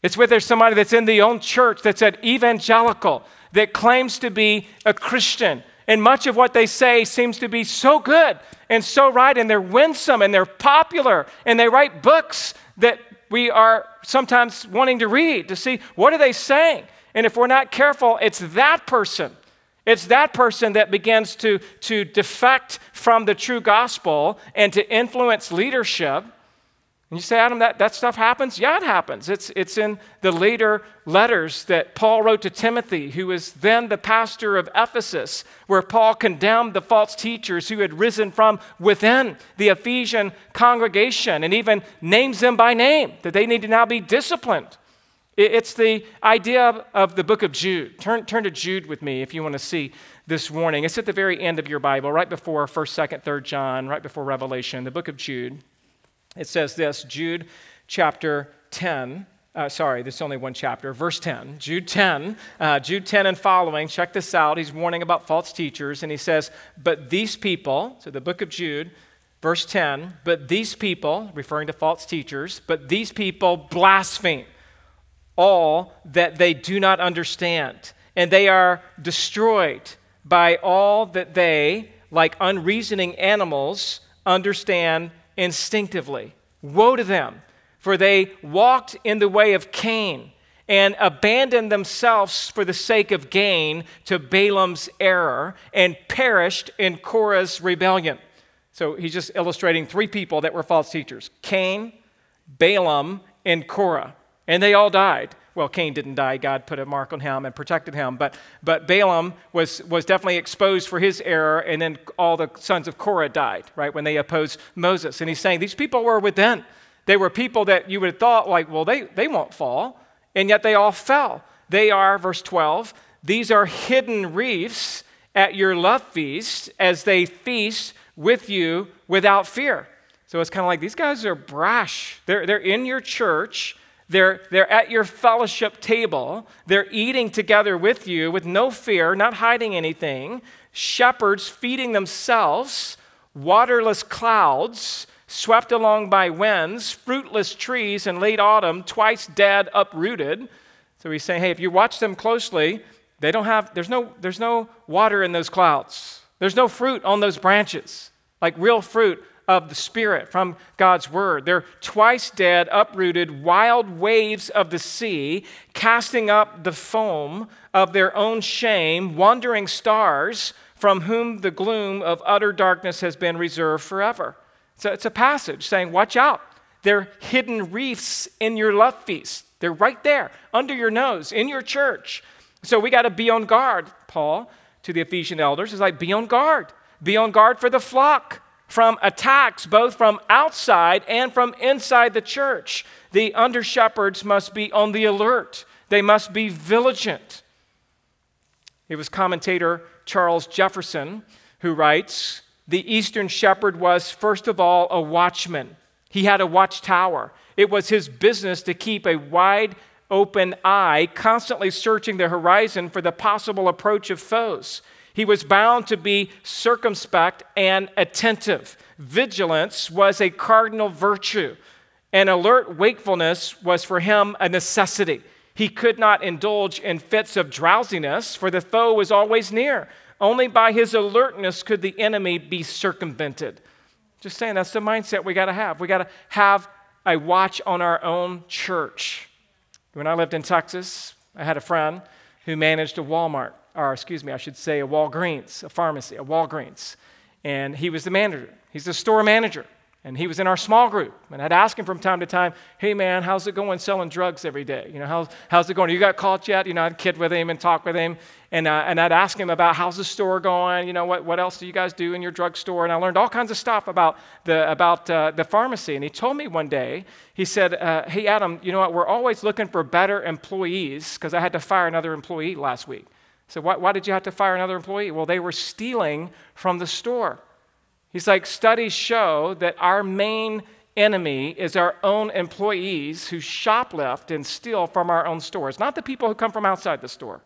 It's when there's somebody that's in the own church that's an evangelical, that claims to be a Christian, and much of what they say seems to be so good and so right, and they're winsome and they're popular, and they write books that we are sometimes wanting to read to see what are they saying. And if we're not careful, it's that person. It's that person that begins to, to defect from the true gospel and to influence leadership and you say, Adam, that, that stuff happens? Yeah, it happens. It's, it's in the later letters that Paul wrote to Timothy, who was then the pastor of Ephesus, where Paul condemned the false teachers who had risen from within the Ephesian congregation and even names them by name, that they need to now be disciplined. It's the idea of the book of Jude. Turn, turn to Jude with me if you want to see this warning. It's at the very end of your Bible, right before 1st, 2nd, 3rd John, right before Revelation, the book of Jude. It says this Jude chapter 10. Uh, sorry, this is only one chapter, verse 10. Jude 10, uh, Jude 10 and following, check this out. He's warning about false teachers, and he says, But these people, so the book of Jude, verse 10, but these people, referring to false teachers, but these people blaspheme all that they do not understand, and they are destroyed by all that they, like unreasoning animals, understand instinctively. Woe to them, for they walked in the way of Cain and abandoned themselves for the sake of gain to Balaam's error and perished in Korah's rebellion. So he's just illustrating three people that were false teachers Cain, Balaam, and Korah. And they all died. Well, Cain didn't die. God put a mark on him and protected him. But, but Balaam was, was definitely exposed for his error, and then all the sons of Korah died, right, when they opposed Moses. And he's saying these people were within. They were people that you would have thought, like, well, they, they won't fall. And yet they all fell. They are, verse 12, these are hidden reefs at your love feast as they feast with you without fear. So it's kind of like these guys are brash. They're, they're in your church they're, they're at your fellowship table. They're eating together with you with no fear, not hiding anything. Shepherds feeding themselves, waterless clouds, swept along by winds, fruitless trees in late autumn, twice dead, uprooted. So he's saying, hey, if you watch them closely, they don't have, there's no, there's no water in those clouds. There's no fruit on those branches, like real fruit of the Spirit from God's Word. They're twice dead, uprooted, wild waves of the sea, casting up the foam of their own shame, wandering stars from whom the gloom of utter darkness has been reserved forever. So it's a passage saying, Watch out. They're hidden reefs in your love feast. They're right there, under your nose, in your church. So we got to be on guard, Paul, to the Ephesian elders. Is like, be on guard. Be on guard for the flock from attacks both from outside and from inside the church. The under shepherds must be on the alert, they must be vigilant. It was commentator Charles Jefferson who writes The Eastern shepherd was, first of all, a watchman. He had a watchtower. It was his business to keep a wide open eye, constantly searching the horizon for the possible approach of foes. He was bound to be circumspect and attentive. Vigilance was a cardinal virtue, and alert wakefulness was for him a necessity. He could not indulge in fits of drowsiness, for the foe was always near. Only by his alertness could the enemy be circumvented. Just saying, that's the mindset we got to have. We got to have a watch on our own church. When I lived in Texas, I had a friend who managed a Walmart, or excuse me, I should say a Walgreens, a pharmacy, a Walgreens. And he was the manager. He's the store manager. And he was in our small group. And I'd ask him from time to time, hey man, how's it going selling drugs every day? You know, how's, how's it going? You got caught yet? You know, I'd kid with him and talk with him. And, uh, and I'd ask him about how's the store going? You know, what, what else do you guys do in your drugstore? And I learned all kinds of stuff about the, about, uh, the pharmacy. And he told me one day, he said, uh, hey Adam, you know what? We're always looking for better employees because I had to fire another employee last week. So why, why did you have to fire another employee? Well, they were stealing from the store. He's like, studies show that our main enemy is our own employees who shoplift and steal from our own stores, not the people who come from outside the store.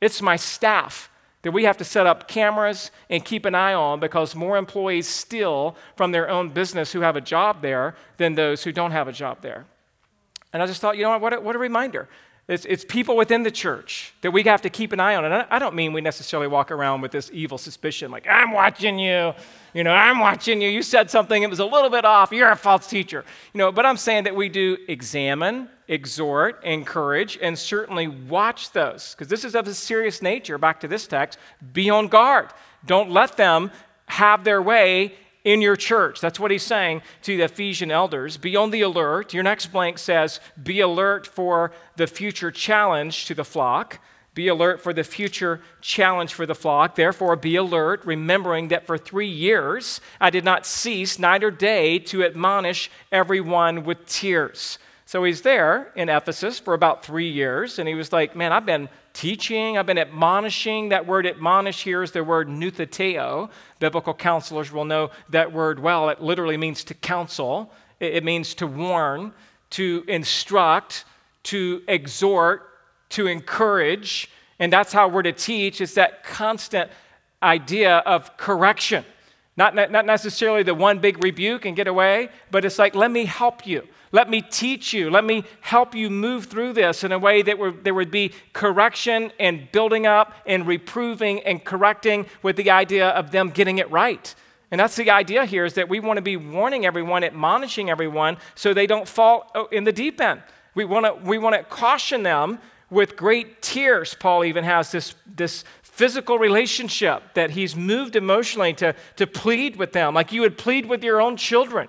It's my staff that we have to set up cameras and keep an eye on because more employees steal from their own business who have a job there than those who don't have a job there. And I just thought, you know what, what a, what a reminder. It's, it's people within the church that we have to keep an eye on. And I, I don't mean we necessarily walk around with this evil suspicion, like, I'm watching you. You know, I'm watching you. You said something, it was a little bit off. You're a false teacher. You know, but I'm saying that we do examine, exhort, encourage, and certainly watch those. Because this is of a serious nature. Back to this text be on guard. Don't let them have their way in your church. That's what he's saying to the Ephesian elders. Be on the alert. Your next blank says, Be alert for the future challenge to the flock. Be alert for the future challenge for the flock. Therefore, be alert, remembering that for three years I did not cease night or day to admonish everyone with tears. So he's there in Ephesus for about three years, and he was like, Man, I've been teaching, I've been admonishing. That word admonish here is the word noutheteo. Biblical counselors will know that word well. It literally means to counsel, it means to warn, to instruct, to exhort, to encourage. And that's how we're to teach, it's that constant idea of correction. Not, not necessarily the one big rebuke and get away, but it's like, let me help you. Let me teach you. Let me help you move through this in a way that there would be correction and building up and reproving and correcting with the idea of them getting it right. And that's the idea here is that we want to be warning everyone, admonishing everyone so they don't fall oh, in the deep end. We want to, we want to caution them with great tears. Paul even has this, this physical relationship that he's moved emotionally to, to plead with them, like you would plead with your own children.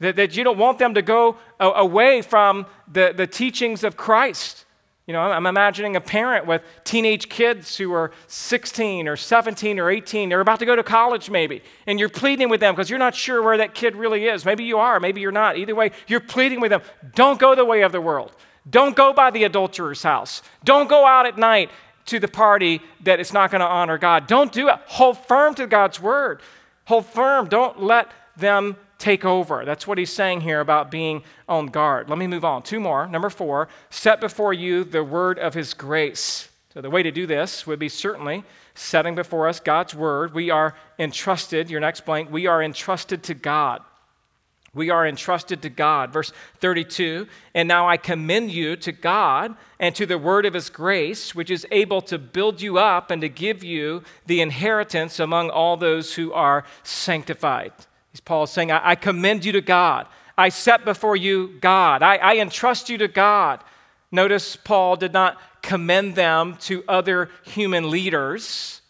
That, that you don't want them to go away from the, the teachings of Christ. You know, I'm imagining a parent with teenage kids who are 16 or 17 or 18. They're about to go to college, maybe. And you're pleading with them because you're not sure where that kid really is. Maybe you are, maybe you're not. Either way, you're pleading with them. Don't go the way of the world. Don't go by the adulterer's house. Don't go out at night to the party that it's not going to honor God. Don't do it. Hold firm to God's word. Hold firm. Don't let them take over. That's what he's saying here about being on guard. Let me move on. Two more. Number four, set before you the word of his grace. So, the way to do this would be certainly setting before us God's word. We are entrusted, your next blank, we are entrusted to God. We are entrusted to God. Verse 32 And now I commend you to God and to the word of his grace, which is able to build you up and to give you the inheritance among all those who are sanctified. Paul is saying, I, I, commend you to God. I set before you God. I, I entrust you to God. Notice Paul did not commend them to other human leaders.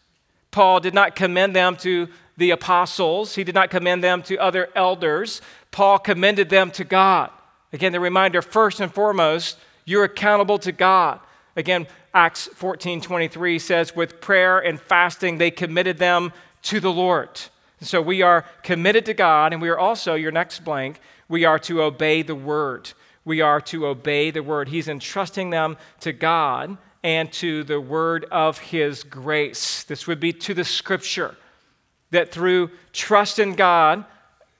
Paul did not commend them to the apostles. He did not commend them to other elders. Paul commended them to God. Again, the reminder first and foremost, you're accountable to God. Again, Acts 14 23 says, with prayer and fasting, they committed them to the Lord. So we are committed to God, and we are also, your next blank, we are to obey the word. We are to obey the word. He's entrusting them to God, and to the word of his grace. This would be to the scripture, that through trust in God,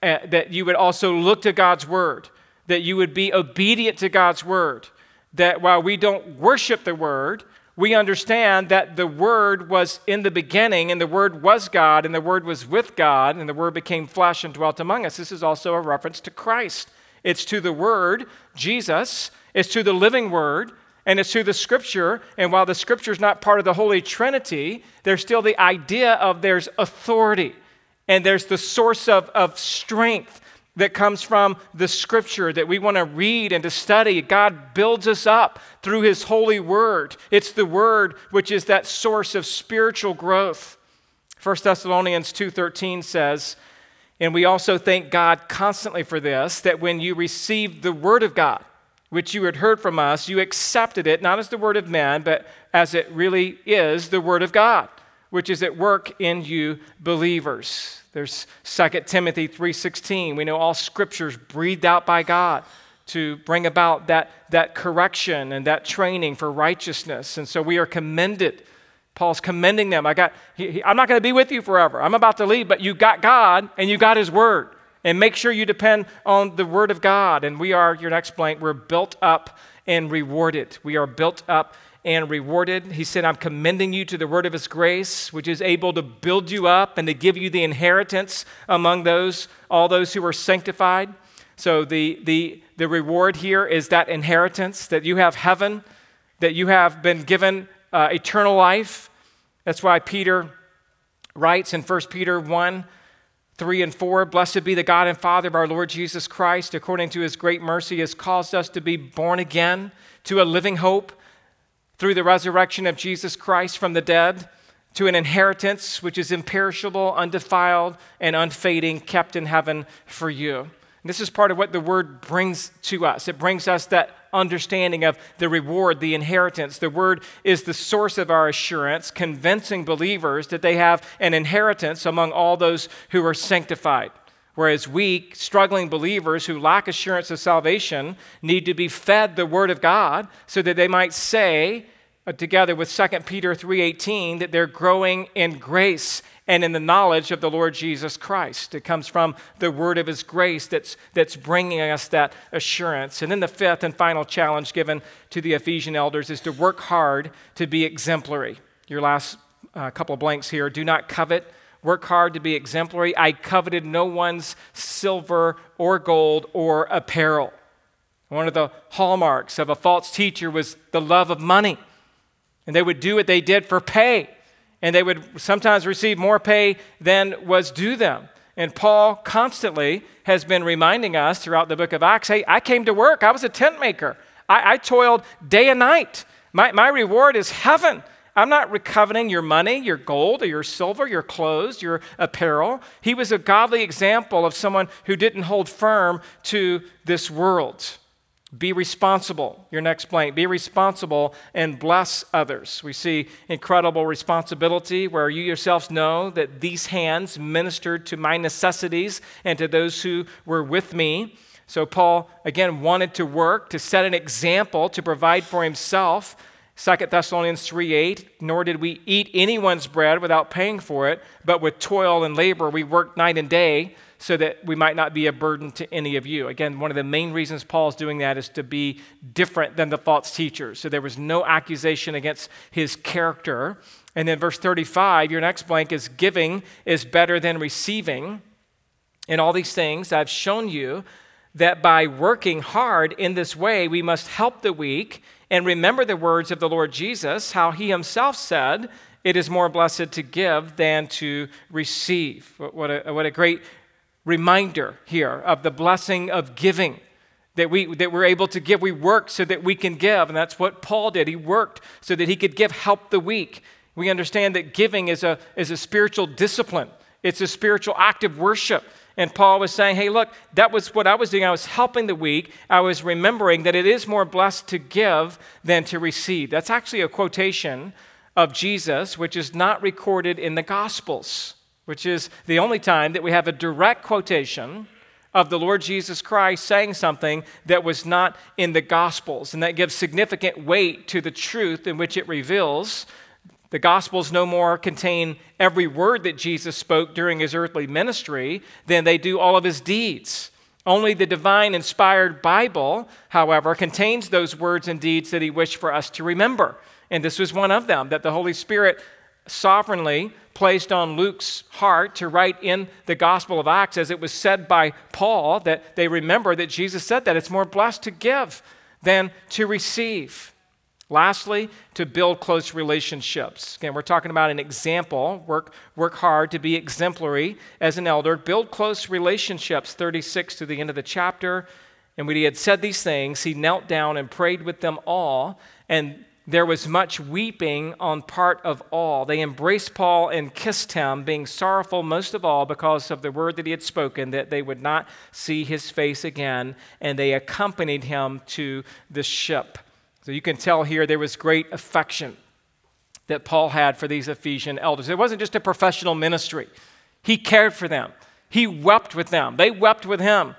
uh, that you would also look to God's word, that you would be obedient to God's word, that while we don't worship the word, we understand that the Word was in the beginning, and the Word was God, and the Word was with God, and the Word became flesh and dwelt among us. This is also a reference to Christ. It's to the Word, Jesus, it's to the living Word, and it's to the Scripture. And while the Scripture is not part of the Holy Trinity, there's still the idea of there's authority, and there's the source of, of strength that comes from the scripture that we want to read and to study. God builds us up through his holy word. It's the word which is that source of spiritual growth. 1 Thessalonians 2:13 says, and we also thank God constantly for this that when you received the Word of God, which you had heard from us, you accepted it not as the Word of man, but as it really is the Word of God, which is at work in you believers. There's 2 Timothy 3:16. We know all scriptures breathed out by God to bring about that, that correction and that training for righteousness. And so we are commended Paul's commending them. I got, he, he, I'm not going to be with you forever. I'm about to leave, but you got God and you got His Word. And make sure you depend on the Word of God. And we are, your next blank, we're built up and rewarded. We are built up and rewarded. He said, I'm commending you to the word of his grace, which is able to build you up and to give you the inheritance among those, all those who are sanctified. So the, the, the reward here is that inheritance that you have heaven, that you have been given uh, eternal life. That's why Peter writes in 1 Peter 1 3 and 4 Blessed be the God and Father of our Lord Jesus Christ, according to his great mercy, has caused us to be born again to a living hope through the resurrection of Jesus Christ from the dead to an inheritance which is imperishable, undefiled, and unfading, kept in heaven for you. And this is part of what the word brings to us. It brings us that understanding of the reward, the inheritance. The word is the source of our assurance, convincing believers that they have an inheritance among all those who are sanctified. Whereas we, struggling believers who lack assurance of salvation, need to be fed the word of God so that they might say, together with 2 Peter 3:18 that they're growing in grace and in the knowledge of the Lord Jesus Christ. It comes from the word of his grace that's, that's bringing us that assurance. And then the fifth and final challenge given to the Ephesian elders is to work hard to be exemplary. Your last uh, couple of blanks here. Do not covet. Work hard to be exemplary. I coveted no one's silver or gold or apparel. One of the hallmarks of a false teacher was the love of money. And they would do what they did for pay. And they would sometimes receive more pay than was due them. And Paul constantly has been reminding us throughout the book of Acts hey, I came to work. I was a tent maker. I, I toiled day and night. My, my reward is heaven. I'm not recoveting your money, your gold, or your silver, your clothes, your apparel. He was a godly example of someone who didn't hold firm to this world. Be responsible. Your next blank. Be responsible and bless others. We see incredible responsibility where you yourselves know that these hands ministered to my necessities and to those who were with me. So, Paul, again, wanted to work to set an example to provide for himself. 2 Thessalonians 3 8, nor did we eat anyone's bread without paying for it, but with toil and labor we worked night and day so that we might not be a burden to any of you. Again, one of the main reasons Paul's doing that is to be different than the false teachers. So there was no accusation against his character. And then verse 35, your next blank is giving is better than receiving. In all these things, I've shown you that by working hard in this way, we must help the weak and remember the words of the Lord Jesus, how he himself said, It is more blessed to give than to receive. What a, what a great reminder here of the blessing of giving that, we, that we're able to give. We work so that we can give, and that's what Paul did. He worked so that he could give help the weak. We understand that giving is a, is a spiritual discipline, it's a spiritual act of worship. And Paul was saying, hey, look, that was what I was doing. I was helping the weak. I was remembering that it is more blessed to give than to receive. That's actually a quotation of Jesus, which is not recorded in the Gospels which is the only time that we have a direct quotation of the Lord Jesus Christ saying something that was not in the Gospels, and that gives significant weight to the truth in which it reveals. The Gospels no more contain every word that Jesus spoke during his earthly ministry than they do all of his deeds. Only the divine inspired Bible, however, contains those words and deeds that he wished for us to remember. And this was one of them that the Holy Spirit sovereignly placed on Luke's heart to write in the Gospel of Acts, as it was said by Paul, that they remember that Jesus said that it's more blessed to give than to receive. Lastly, to build close relationships. Again, we're talking about an example. Work, work hard to be exemplary as an elder. Build close relationships, 36 to the end of the chapter. And when he had said these things, he knelt down and prayed with them all. And there was much weeping on part of all. They embraced Paul and kissed him, being sorrowful most of all because of the word that he had spoken, that they would not see his face again. And they accompanied him to the ship. So you can tell here there was great affection that Paul had for these Ephesian elders. It wasn't just a professional ministry, he cared for them, he wept with them, they wept with him.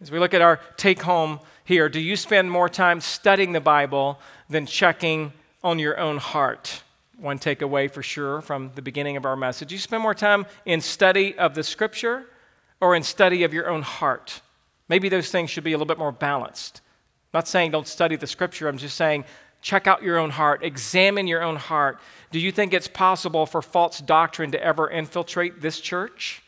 As we look at our take home here, do you spend more time studying the Bible than checking on your own heart? One takeaway for sure from the beginning of our message. Do you spend more time in study of the scripture or in study of your own heart. Maybe those things should be a little bit more balanced. I'm not saying don't study the scripture, I'm just saying check out your own heart, examine your own heart. Do you think it's possible for false doctrine to ever infiltrate this church?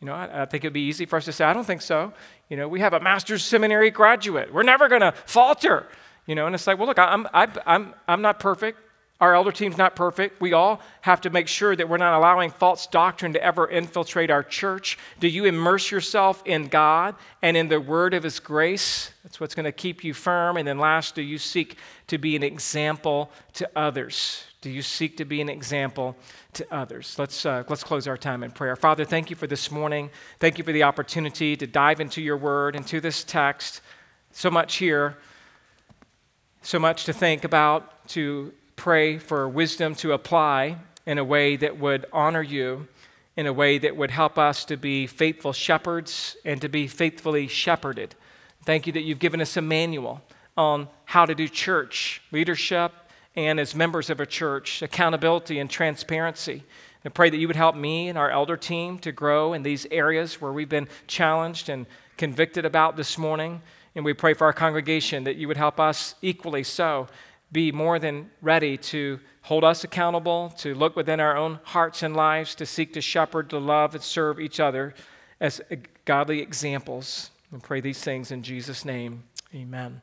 You know, I, I think it'd be easy for us to say, I don't think so. You know, we have a master's seminary graduate. We're never going to falter. You know, and it's like, well, look, I'm, I'm, I'm, I'm not perfect. Our elder team's not perfect. We all have to make sure that we're not allowing false doctrine to ever infiltrate our church. Do you immerse yourself in God and in the word of His grace? That's what's going to keep you firm. And then, last, do you seek to be an example to others? Do you seek to be an example to others? Let's, uh, let's close our time in prayer. Father, thank you for this morning. Thank you for the opportunity to dive into your word, into this text. So much here, so much to think about, to pray for wisdom to apply in a way that would honor you, in a way that would help us to be faithful shepherds and to be faithfully shepherded. Thank you that you've given us a manual on how to do church leadership and as members of a church, accountability and transparency. I pray that you would help me and our elder team to grow in these areas where we've been challenged and convicted about this morning. And we pray for our congregation that you would help us equally so be more than ready to hold us accountable, to look within our own hearts and lives, to seek to shepherd, to love, and serve each other as godly examples. And pray these things in Jesus' name. Amen.